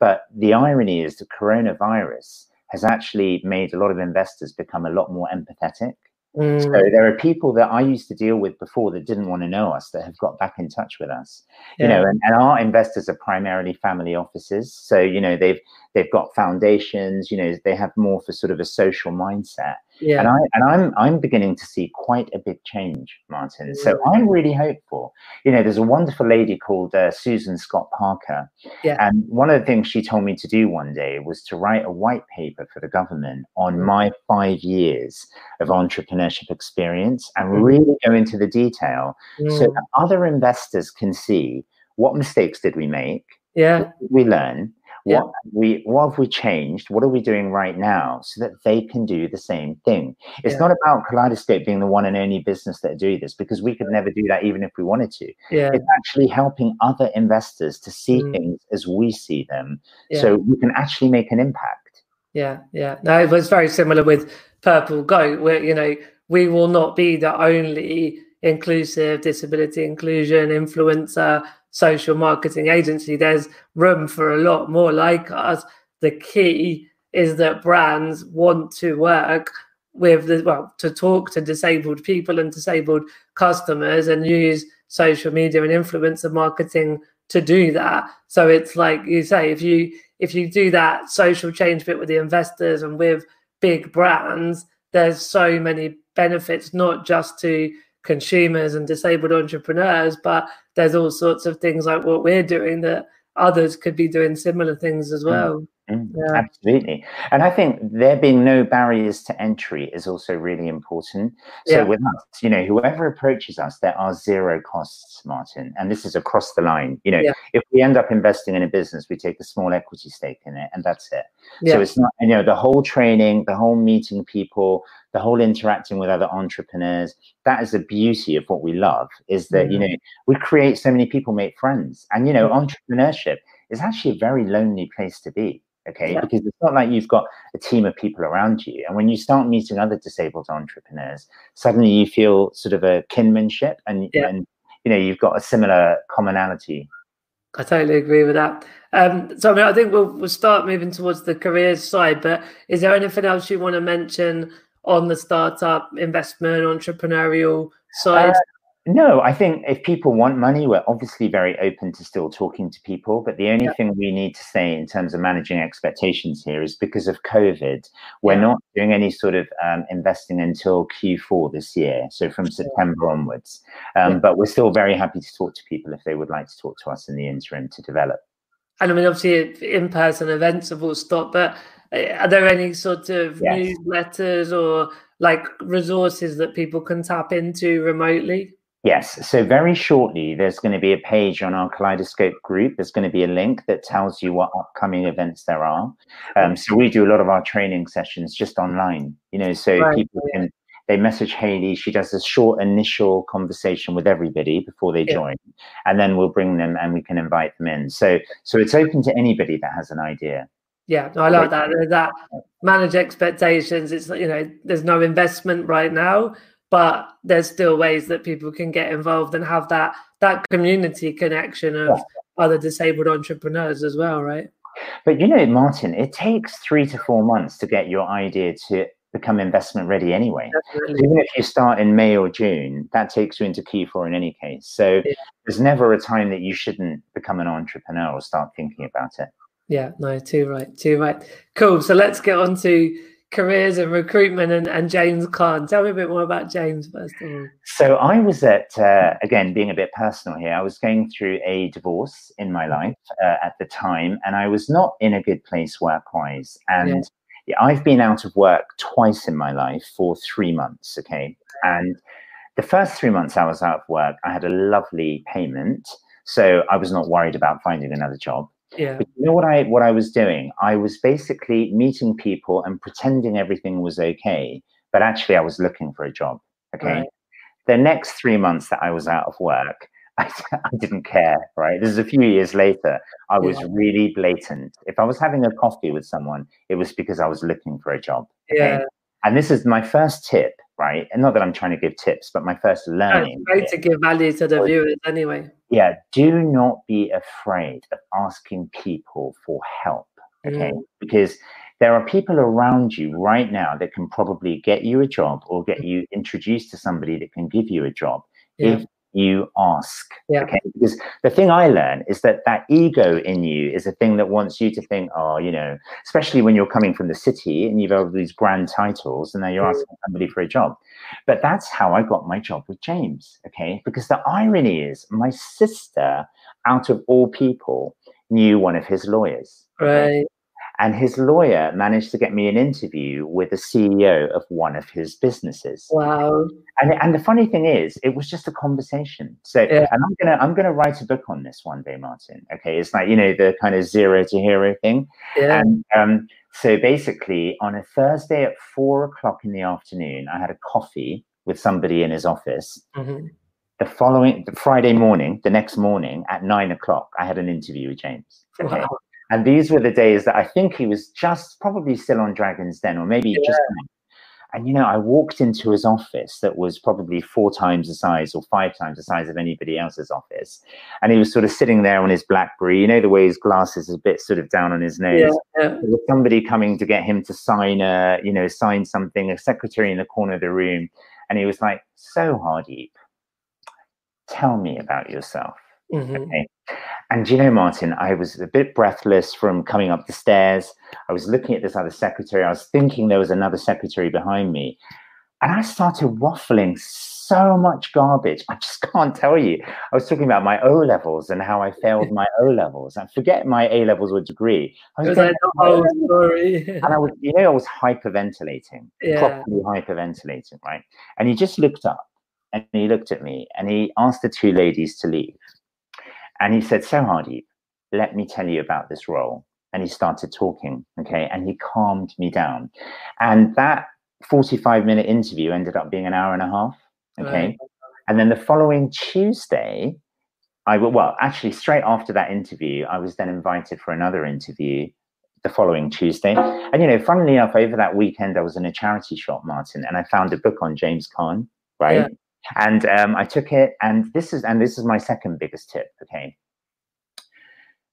But the irony is the coronavirus has actually made a lot of investors become a lot more empathetic. Mm. So there are people that I used to deal with before that didn't want to know us that have got back in touch with us. You know, and, and our investors are primarily family offices. So, you know, they've they've got foundations, you know, they have more for sort of a social mindset. Yeah. And I and I'm I'm beginning to see quite a big change, Martin. So Mm. I'm really hopeful. You know, there's a wonderful lady called uh, Susan Scott Parker, Yeah. and one of the things she told me to do one day was to write a white paper for the government on Mm. my five years of entrepreneurship experience and Mhm. really go into the detail so Mm. that other investors can see what mistakes did we make, yeah. we learn, Yeah. what we what have we changed, what are we doing right now, so that they can do the same thing. It's Yeah. not about Kaleidoscope being the one and only business that do this because we could never do that even if we wanted to. Yeah. It's actually helping other investors to see Mm. things as we see them, Yeah. so we can actually make an impact. Yeah, yeah. No, it was very similar with Purple Goat, where you know we will not be the only inclusive disability inclusion influencer social marketing agency. There's room for a lot more like us. The key is that brands want to work with the well to talk to disabled people and disabled customers and use social media and influencer marketing to do that. So it's like you say, if you if you do that social change bit with the investors and with big brands, there's so many benefits, not just to consumers and disabled entrepreneurs, but there's all sorts of things like what we're doing that others could be doing similar things as hmm. well. Mm, Yeah. Absolutely. And I think there being no barriers to entry is also really important. So Yeah. with us, you know, whoever approaches us, there are zero costs, Martin. And this is across the line. You know, Yeah. if we end up investing in a business, we take a small equity stake in it and that's it. So it's not, you know, the whole training, the whole meeting people, the whole interacting with other entrepreneurs. That is the beauty of what we love is that, you Mhm. know, we create so many people make friends. And, you know, Mhm. entrepreneurship is actually a very lonely place to be. Okay. Yeah. Because it's not like you've got a team of people around you. And when you start meeting other disabled entrepreneurs, suddenly you feel sort of a kinship and, Yeah. and you know, you've got a similar commonality. I totally agree with that. Um, so I mean, I think we'll we'll start moving towards the careers side. But is there anything else you want to mention on the startup investment entrepreneurial side? Uh, No, I think if people want money, we're obviously very open to still talking to people. But the only Yeah. thing we need to say in terms of managing expectations here is because of COVID, we're Yeah. not doing any sort of um, investing until Q4 this year, so from September onwards. Um, Yeah. But we're still very happy to talk to people if they would like to talk to us in the interim to develop. and I mean, obviously, in-person events have all stopped. But uh, are there any sort of Yes. newsletters or like resources that people can tap into remotely? Yes. So very shortly, there's going to be a page on our Kaleidoscope group. There's going to be a link that tells you what upcoming events there are. Um, so we do a lot of our training sessions just online. You know, so Right, people can they message Haley. She does a short initial conversation with everybody before they Yeah. join, and then we'll bring them and we can invite them in. So so it's open to anybody that has an idea. Yeah, no, I like that. That manage expectations. It's you know, there's no investment right now, but there's still ways that people can get involved and have that that community connection of Yeah. other disabled entrepreneurs as well, right? But you know, Martin, it takes three to four months to get your idea to become investment ready anyway. Definitely. even if you start in May or June, that takes you into Q4 in any case. So Yeah. there's never a time that you shouldn't become an entrepreneur or start thinking about it. Yeah, no, too right, too right. Cool. So let's get on to careers and recruitment and, and James Caan. Tell me a bit more about James first of all. So I was at, uh, again, being a bit personal here, I was going through a divorce in my life uh, at the time, and I was not in a good place work wise. And yeah, I've been out of work twice in my life for three months. Okay. And the first three months I was out of work, I had a lovely payment. So I was not worried about finding another job. Yeah, But you know what I what I was doing? I was basically meeting people and pretending everything was okay, but actually I was looking for a job. Okay. Right. The next three months that I was out of work, I, I didn't care. Right. This is a few years later. I was Yeah. really blatant. If I was having a coffee with someone, it was because I was looking for a job. yeah. And this is my first tip, right? And not that I'm trying to give tips, but my first learning. it's great to give value to the viewers anyway. yeah, do not be afraid of asking people for help. Okay. Mm. Because there are people around you right now that can probably get you a job or get you introduced to somebody that can give you a job Yeah. if you ask. Yeah. Okay. Because the thing I learned is that that ego in you is a thing that wants you to think, oh, you know, especially when you're coming from the city and you've had all these grand titles and now you're Mm. asking somebody for a job. But that's how I got my job with James. Okay. Because the irony is my sister, out of all people, knew one of his lawyers. Right. And his lawyer managed to get me an interview with the CEO of one of his businesses. Wow. And, and the funny thing is, it was just a conversation. So, Yeah. and I'm gonna I'm gonna write a book on this one day, Martin. Okay, it's like you know the kind of zero to hero thing. Yeah. And um, so basically, on a Thursday at four o'clock in the afternoon, I had a coffee with somebody in his office. Mhm. The following the Friday morning, the next morning at nine o'clock, I had an interview with James. Okay. Wow. And these were the days that I think he was just probably still on Dragon's Den, or maybe Yeah. just. And you know, I walked into his office that was probably four times the size or five times the size of anybody else's office, and he was sort of sitting there on his BlackBerry. You know, the way his glasses are a bit sort of down on his nose. Yeah. There was somebody coming to get him to sign a, you know, sign something. A secretary in the corner of the room, and he was like, "So Hardeep, tell me about yourself." Mhm. Okay. And you know, Martin, I was a bit breathless from coming up the stairs. I was looking at this other secretary. I was thinking there was another secretary behind me. And I started waffling so much garbage. I just can't tell you. I was talking about my O levels and how I failed my O levels. And forget my A levels or degree. I was like the through my whole O-levels. story. and I was, you know, I was hyperventilating, Yeah. properly hyperventilating, right? And he just looked up and he looked at me and he asked the two ladies to leave. And he said, So Hardeep, let me tell you about this role. And he started talking, okay, and he calmed me down. And that 45 minute interview ended up being an hour and a half, okay? Right. And then the following Tuesday, I well, actually, straight after that interview, I was then invited for another interview the following Tuesday. And you know, funnily enough, over that weekend, I was in a charity shop, Martin, and I found a book on James Caan, right? Yeah. And um, I took it, and this is and this is my second biggest tip. Okay,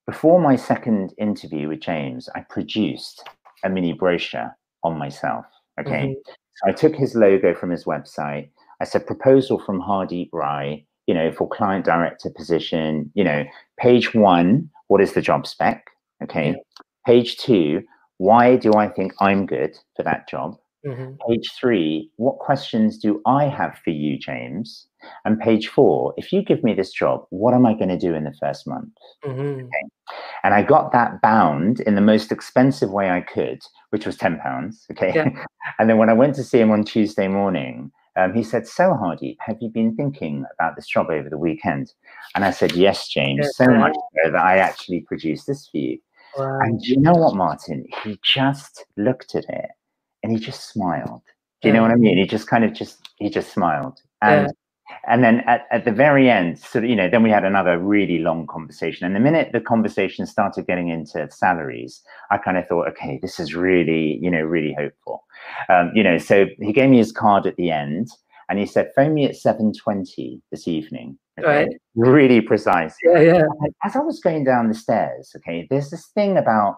before my second interview with James, I produced a mini brochure on myself. Okay, Mhm. so I took his logo from his website. I said proposal from Hardeep Rai, you know, for client director position. You know, page one, what is the job spec? Okay. Yeah. Page two, why do I think I'm good for that job? Mhm. Page three, what questions do I have for you, James? And page four, if you give me this job, what am I going to do in the first month? Mhm. And I got that bound in the most expensive way I could, which was ten pounds. Okay. Yeah. and then when I went to see him on Tuesday morning, um, he said, "So Hardy, have you been thinking about this job over the weekend?" And I said, "Yes, James. So much so that I actually produced this for you." Wow. And do you know what, Martin? He just looked at it and he just smiled. Do you know what I mean? He just kind of just he just smiled. And and then at, at the very end, sort of, you know, then we had another really long conversation. And the minute the conversation started getting into salaries, I kind of thought, okay, this is really, you know, really hopeful. Um, you know, so he gave me his card at the end and he said, phone me at 7.20 this evening. Right. Really precise Yeah. Yeah. as I was going down the stairs, okay, there's this thing about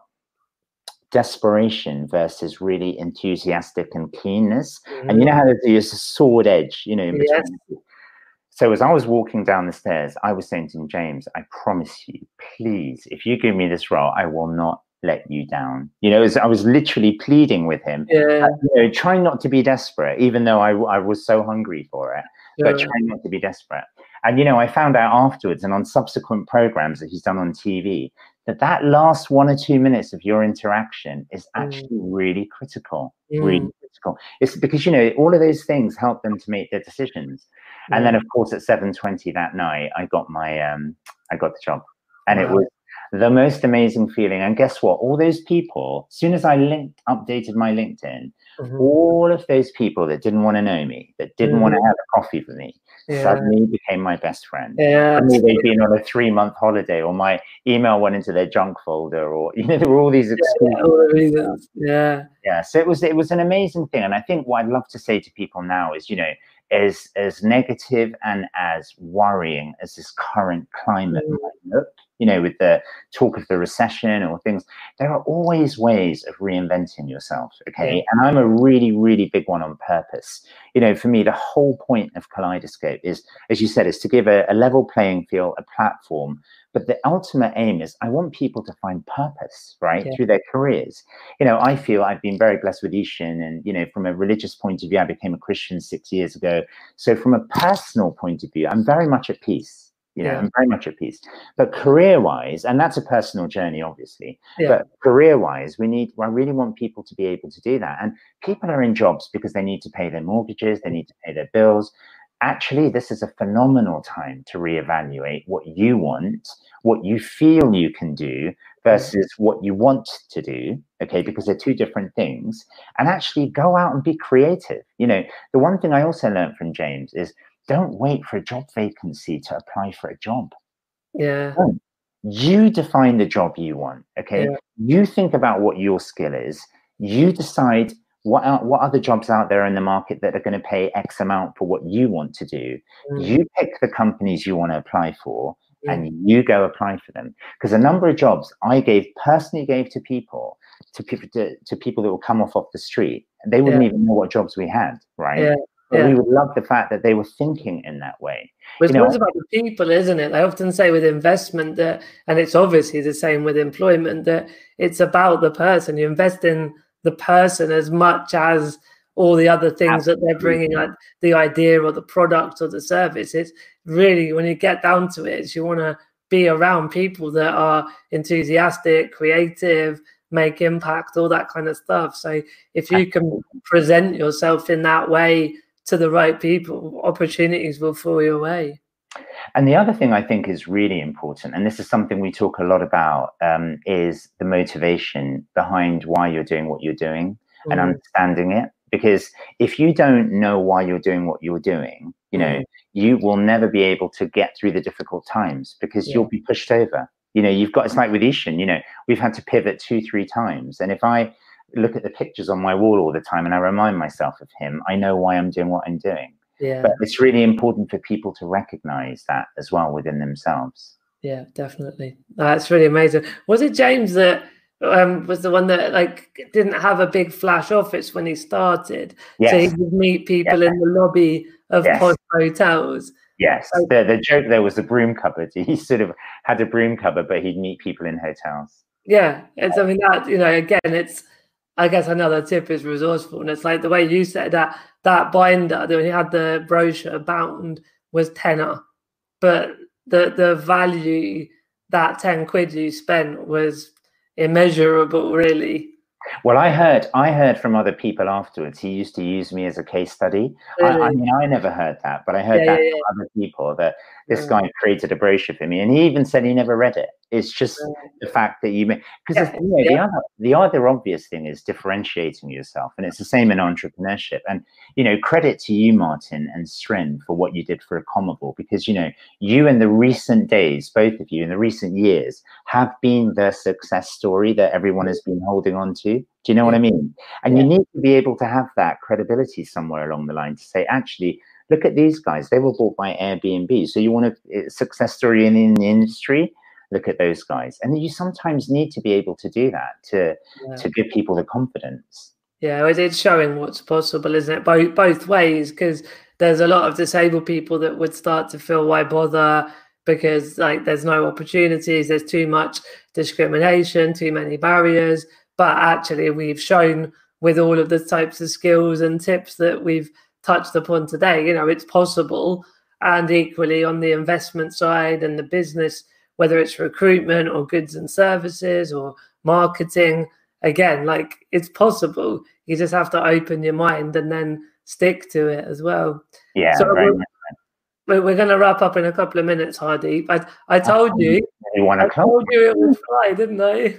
desperation versus really enthusiastic and keenness. And you know mm. how there's a sword edge, you know, in between. Yes. So as I was walking down the stairs, I was saying to James, I promise you, please, if you give me this role, I will not let you down. You know, as I was literally pleading with him, uh, Yeah. you know, trying not to be desperate, even though I, I was so hungry for it but sure. trying not to be desperate. And you know, I found out afterwards, and on subsequent programs that he's done on TV, that that last one or two minutes of your interaction is Mm. actually really critical. Really Mm. critical. It's because you know all of those things help them to make their decisions. And then, of course, at seven twenty that night, I got my um, I got the job, and it was the most amazing feeling. And guess what? All those people, as soon as I linked, updated my LinkedIn, Mhm. all of those people that didn't want to know me, that didn't want to Mm. have a coffee with me, Yeah. suddenly became my best friend. Yeah. Suddenly they'd been on a three month holiday, or my email went into their junk folder, or you know, there were all these Yeah, all the reasons. Yeah. Yeah, so it was it was an amazing thing, and I think what I'd love to say to people now is, you know, as as negative and as worrying as this current climate Mm. might look, you know, with the talk of the recession or things, there are always ways of reinventing yourself. Okay. And I'm a really, really big one on purpose. You know, for me, the whole point of Kaleidoscope is, as you said, is to give a, a level playing field, a platform but the ultimate aim is I want people to find purpose, right, yeah. through their careers. You know, I feel I've been very blessed with Ishan, and you know, from a religious point of view, I became a Christian six years ago. So from a personal point of view, I'm very much at peace. You know, yeah. I'm very much at peace. But career-wise, and that's a personal journey, obviously. Yeah. But career-wise, we need. I really want people to be able to do that. And people are in jobs because they need to pay their mortgages, they need to pay their bills actually this is a phenomenal time to reevaluate what you want what you feel you can do versus what you want to do okay because they're two different things and actually go out and be creative you know the one thing i also learned from james is don't wait for a job vacancy to apply for a job yeah don't. you define the job you want okay yeah. you think about what your skill is you decide what are, what other jobs out there in the market that are going to pay X amount for what you want to do? Mm. You pick the companies you want to apply for, and you go apply for them. Because a number of jobs I gave personally gave to people to people to, to people that will come off off the street. They wouldn't yeah. even know what jobs we had, right? Yeah. But we would love the fact that they were thinking in that way. It's you know, about the people, isn't it? I often say with investment that, and it's obviously the same with employment, that it's about the person. You invest in the person as much as all the other things Absolutely. that they're bringing, like the idea or the product or the service. It's really when you get down to it, you want to be around people that are enthusiastic, creative, make impact, all that kind of stuff. So if you can present yourself in that way to the right people, opportunities will fall your way. And the other thing I think is really important, and this is something we talk a lot about, um, is the motivation behind why you're doing what you're doing mm. and understanding it. Because if you don't know why you're doing what you're doing, you know, mm. you will never be able to get through the difficult times because yeah. you'll be pushed over. You know, you've got, it's like with Ishan, you know, we've had to pivot two, three times. And if I look at the pictures on my wall all the time and I remind myself of him, I know why I'm doing what I'm doing. Yeah. But it's really important for people to recognize that as well within themselves. Yeah, definitely. That's really amazing. Was it James that um, was the one that like didn't have a big flash office when he started? Yes. So he would meet people yes. in the lobby of yes. posh hotels. Yes, the, the joke there was the broom cupboard. He sort of had a broom cupboard, but he'd meet people in hotels. Yeah, it's I mean that you know again, it's I guess another tip is resourcefulness. Like the way you said that that binder that he had the brochure bound was tenner, but the the value that ten quid you spent was immeasurable, really. Well, I heard I heard from other people afterwards. He used to use me as a case study. Really? I, I, mean, I never heard that, but I heard yeah, that yeah, from yeah. other people that this guy created a brochure for me, and he even said he never read it. It's just the fact that you may because you know, the other the other obvious thing is differentiating yourself, and it's the same in entrepreneurship. And you know, credit to you, Martin and Srin, for what you did for Accomable, because you know, you in the recent days, both of you in the recent years, have been the success story that everyone has been holding on to. Do you know what I mean? And you need to be able to have that credibility somewhere along the line to say, actually, look at these guys. They were bought by Airbnb. So you want a eh, success story in, in the industry? Look at those guys. And you sometimes need to be able to do that to yeah. to give people the confidence. Yeah, it's showing what's possible, isn't it? Both both ways, because there's a lot of disabled people that would start to feel why bother because like there's no opportunities, there's too much discrimination, too many barriers. But actually, we've shown with all of the types of skills and tips that we've touched upon today. You know, it's possible. And equally on the investment side and the business, whether it's recruitment or goods and services or marketing, again, like it's possible. You just have to open your mind and then stick to it as well. Yeah. So right. we're, we're going to wrap up in a couple of minutes, Hardy. But I told you, you I told you it would fly, didn't I?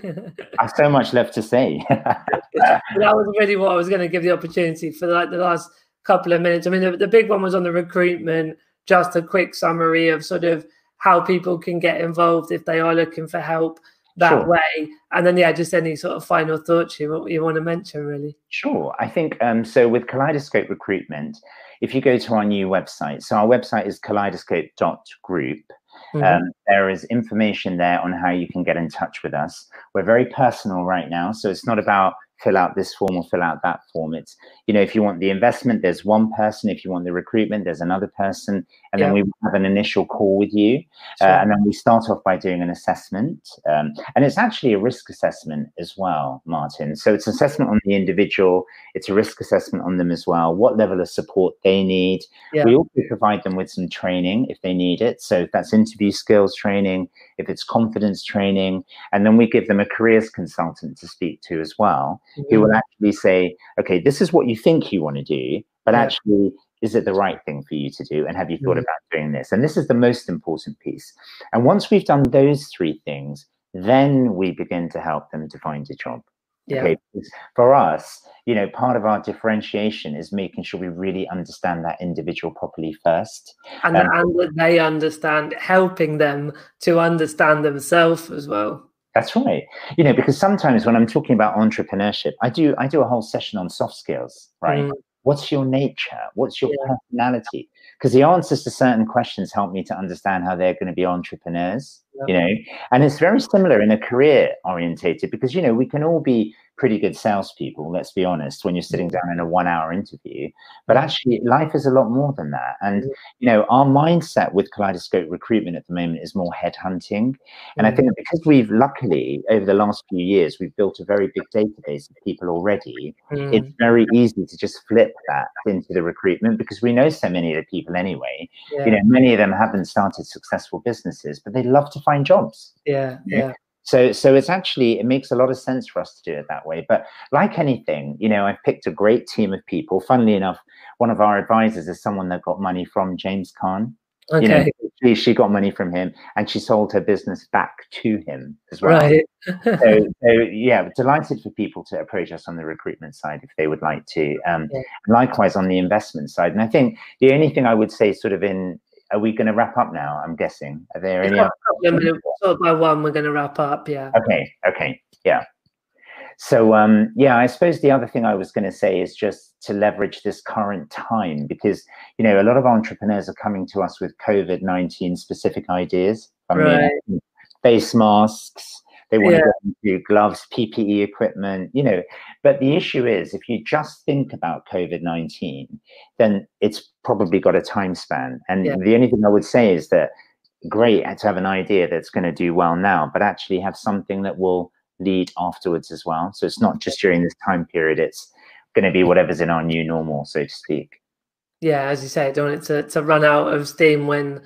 I have so much left to say. that was really what I was going to give the opportunity for like the last couple of minutes. I mean, the, the big one was on the recruitment, just a quick summary of sort of how people can get involved if they are looking for help that sure. way. And then, yeah, just any sort of final thoughts you, you want to mention, really. Sure. I think um, so with Kaleidoscope Recruitment, if you go to our new website, so our website is kaleidoscope.group. Mm-hmm. Um, there is information there on how you can get in touch with us. We're very personal right now, so it's not about fill out this form or fill out that form. It's, you know, if you want the investment, there's one person. If you want the recruitment, there's another person. And yeah. then we have an initial call with you. Uh, sure. Uh, and then we start off by doing an assessment. Um, and it's actually a risk assessment as well, Martin. So it's assessment on the individual, it's a risk assessment on them as well, what level of support they need. Yeah. We also provide them with some training if they need it. So if that's interview skills training, if it's confidence training, and then we give them a careers consultant to speak to as well mm-hmm. who will actually say, okay, this is what you think you want to do, but yeah. actually, is it the right thing for you to do? And have you thought mm-hmm. about doing this? And this is the most important piece. And once we've done those three things, then we begin to help them to find a job. Yeah. Okay. Because for us, you know, part of our differentiation is making sure we really understand that individual properly first. And, um, and that they understand, helping them to understand themselves as well. That's right. You know, because sometimes when I'm talking about entrepreneurship, I do I do a whole session on soft skills, right? Mm. What's your nature? What's your yeah. personality? Because the answers to certain questions help me to understand how they're going to be entrepreneurs, you know. And it's very similar in a career orientated because you know we can all be pretty good salespeople, let's be honest, when you're sitting down in a one hour interview. But actually, life is a lot more than that. And, you know, our mindset with Kaleidoscope recruitment at the moment is more headhunting. And I think because we've luckily, over the last few years, we've built a very big database of people already, mm. it's very easy to just flip that into the recruitment because we know so many of the people anyway. Yeah. You know, many of them haven't started successful businesses, but they love to find jobs. Yeah. Yeah. So, so it's actually it makes a lot of sense for us to do it that way. But like anything, you know, I've picked a great team of people. Funnily enough, one of our advisors is someone that got money from James Caan. Okay. You know, she, she got money from him, and she sold her business back to him as well. Right. so, so, yeah, delighted for people to approach us on the recruitment side if they would like to. Um, yeah. Likewise on the investment side, and I think the only thing I would say, sort of in are we going to wrap up now? I'm guessing. Are there any? Other- so by one, we're going to wrap up. Yeah. Okay. Okay. Yeah. So um, yeah, I suppose the other thing I was going to say is just to leverage this current time because you know a lot of entrepreneurs are coming to us with COVID nineteen specific ideas. I right. mean, face masks, they want yeah. to do gloves, PPE equipment, you know. But the issue is, if you just think about COVID 19, then it's probably got a time span. And yeah. the only thing I would say is that great to have an idea that's going to do well now, but actually have something that will lead afterwards as well. So it's not just during this time period, it's going to be whatever's in our new normal, so to speak. Yeah, as you say, don't want it to, to run out of steam when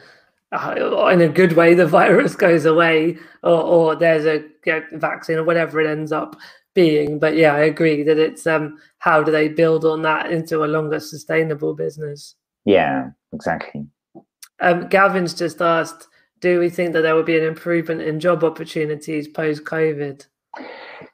uh, in a good way the virus goes away or, or there's a you know, vaccine or whatever it ends up being. But yeah i agree that it's um how do they build on that into a longer sustainable business? Yeah exactly. Um gavin's just asked do we think that there will be an improvement in job opportunities post covid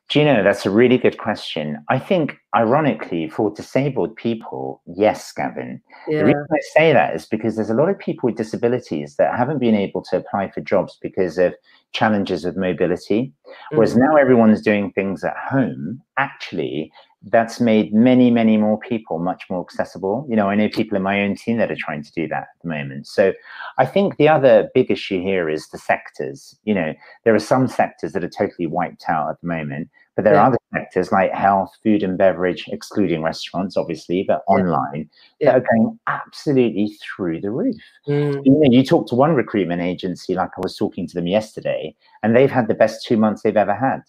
do you know, that's a really good question. I think, ironically, for disabled people, yes, Gavin. Yeah. The reason I say that is because there's a lot of people with disabilities that haven't been able to apply for jobs because of challenges with mobility. Whereas mm. now everyone's doing things at home, actually, that's made many, many more people much more accessible. You know, I know people in my own team that are trying to do that at the moment. So I think the other big issue here is the sectors. You know, there are some sectors that are totally wiped out at the moment, but there yeah. are other sectors like health, food and beverage, excluding restaurants, obviously, but yeah. online, yeah. that are going absolutely through the roof. Mm. You know, you talk to one recruitment agency, like I was talking to them yesterday, and they've had the best two months they've ever had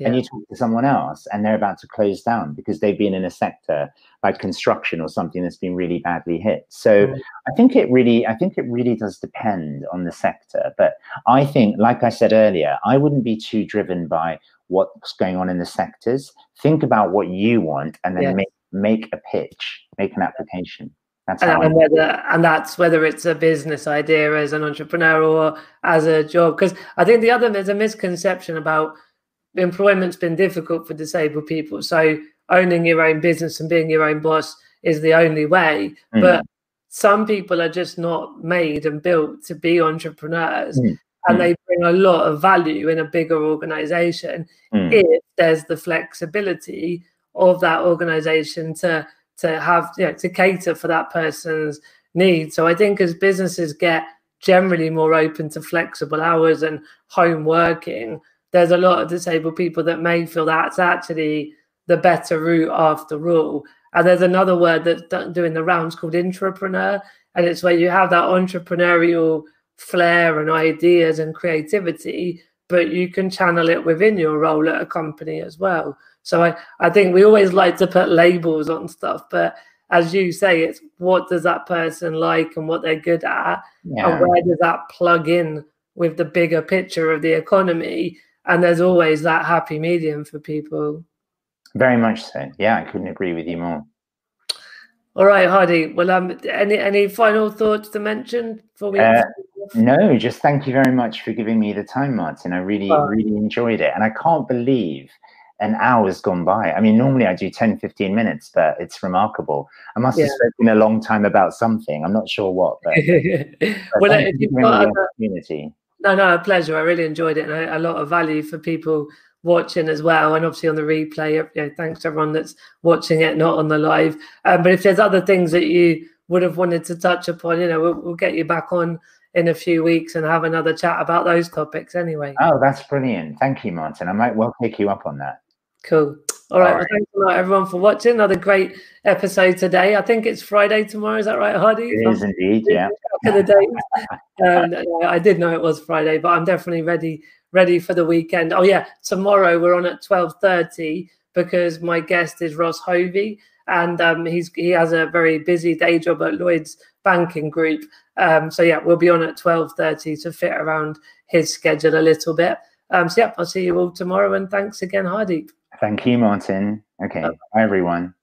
yeah. and you talk to someone else and they're about to close down because they've been in a sector like construction or something that's been really badly hit so mm. i think it really i think it really does depend on the sector but i think like i said earlier i wouldn't be too driven by what's going on in the sectors think about what you want and then yes. make make a pitch make an application that's and, and whether and that's whether it's a business idea as an entrepreneur or as a job because i think the other there's a misconception about employment's been difficult for disabled people. So owning your own business and being your own boss is the only way. Mm. But some people are just not made and built to be entrepreneurs. Mm. And mm. they bring a lot of value in a bigger organization mm. if there's the flexibility of that organization to to have you know, to cater for that person's needs. So I think as businesses get generally more open to flexible hours and home working, there's a lot of disabled people that may feel that's actually the better route after all. And there's another word that's doing the rounds called intrapreneur. And it's where you have that entrepreneurial flair and ideas and creativity, but you can channel it within your role at a company as well. So I, I think we always like to put labels on stuff, but as you say, it's what does that person like and what they're good at, yeah. and where does that plug in with the bigger picture of the economy? And there's always that happy medium for people. Very much so. Yeah, I couldn't agree with you more. All right, Hardy. Well, um, any any final thoughts to mention before we? Uh, no, just thank you very much for giving me the time, Martin. I really, oh. really enjoyed it, and I can't believe an hour's gone by. I mean, normally I do 10, 15 minutes, but it's remarkable. I must yeah. have spoken a long time about something. I'm not sure what, but, but well, if you've got opportunity. No, no, a pleasure. I really enjoyed it, and a, a lot of value for people watching as well, and obviously on the replay. You know, thanks to everyone that's watching it, not on the live. Um, but if there's other things that you would have wanted to touch upon, you know, we'll, we'll, get you back on in a few weeks and have another chat about those topics anyway. Oh, that's brilliant. Thank you, Martin. I might well pick you up on that. Cool. All right. All right. Well, thanks a lot, everyone, for watching. Another great episode today. I think it's Friday tomorrow. Is that right, Hardy? It is indeed. Yeah. the days. um, I did know it was Friday, but I'm definitely ready ready for the weekend. Oh yeah, tomorrow we're on at twelve thirty because my guest is Ross Hovey, and um, he's he has a very busy day job at Lloyd's Banking Group. Um, so yeah, we'll be on at twelve thirty to fit around his schedule a little bit. Um, so yeah, I'll see you all tomorrow, and thanks again, Hardeep. Thank you, Martin. Okay, uh, bye everyone.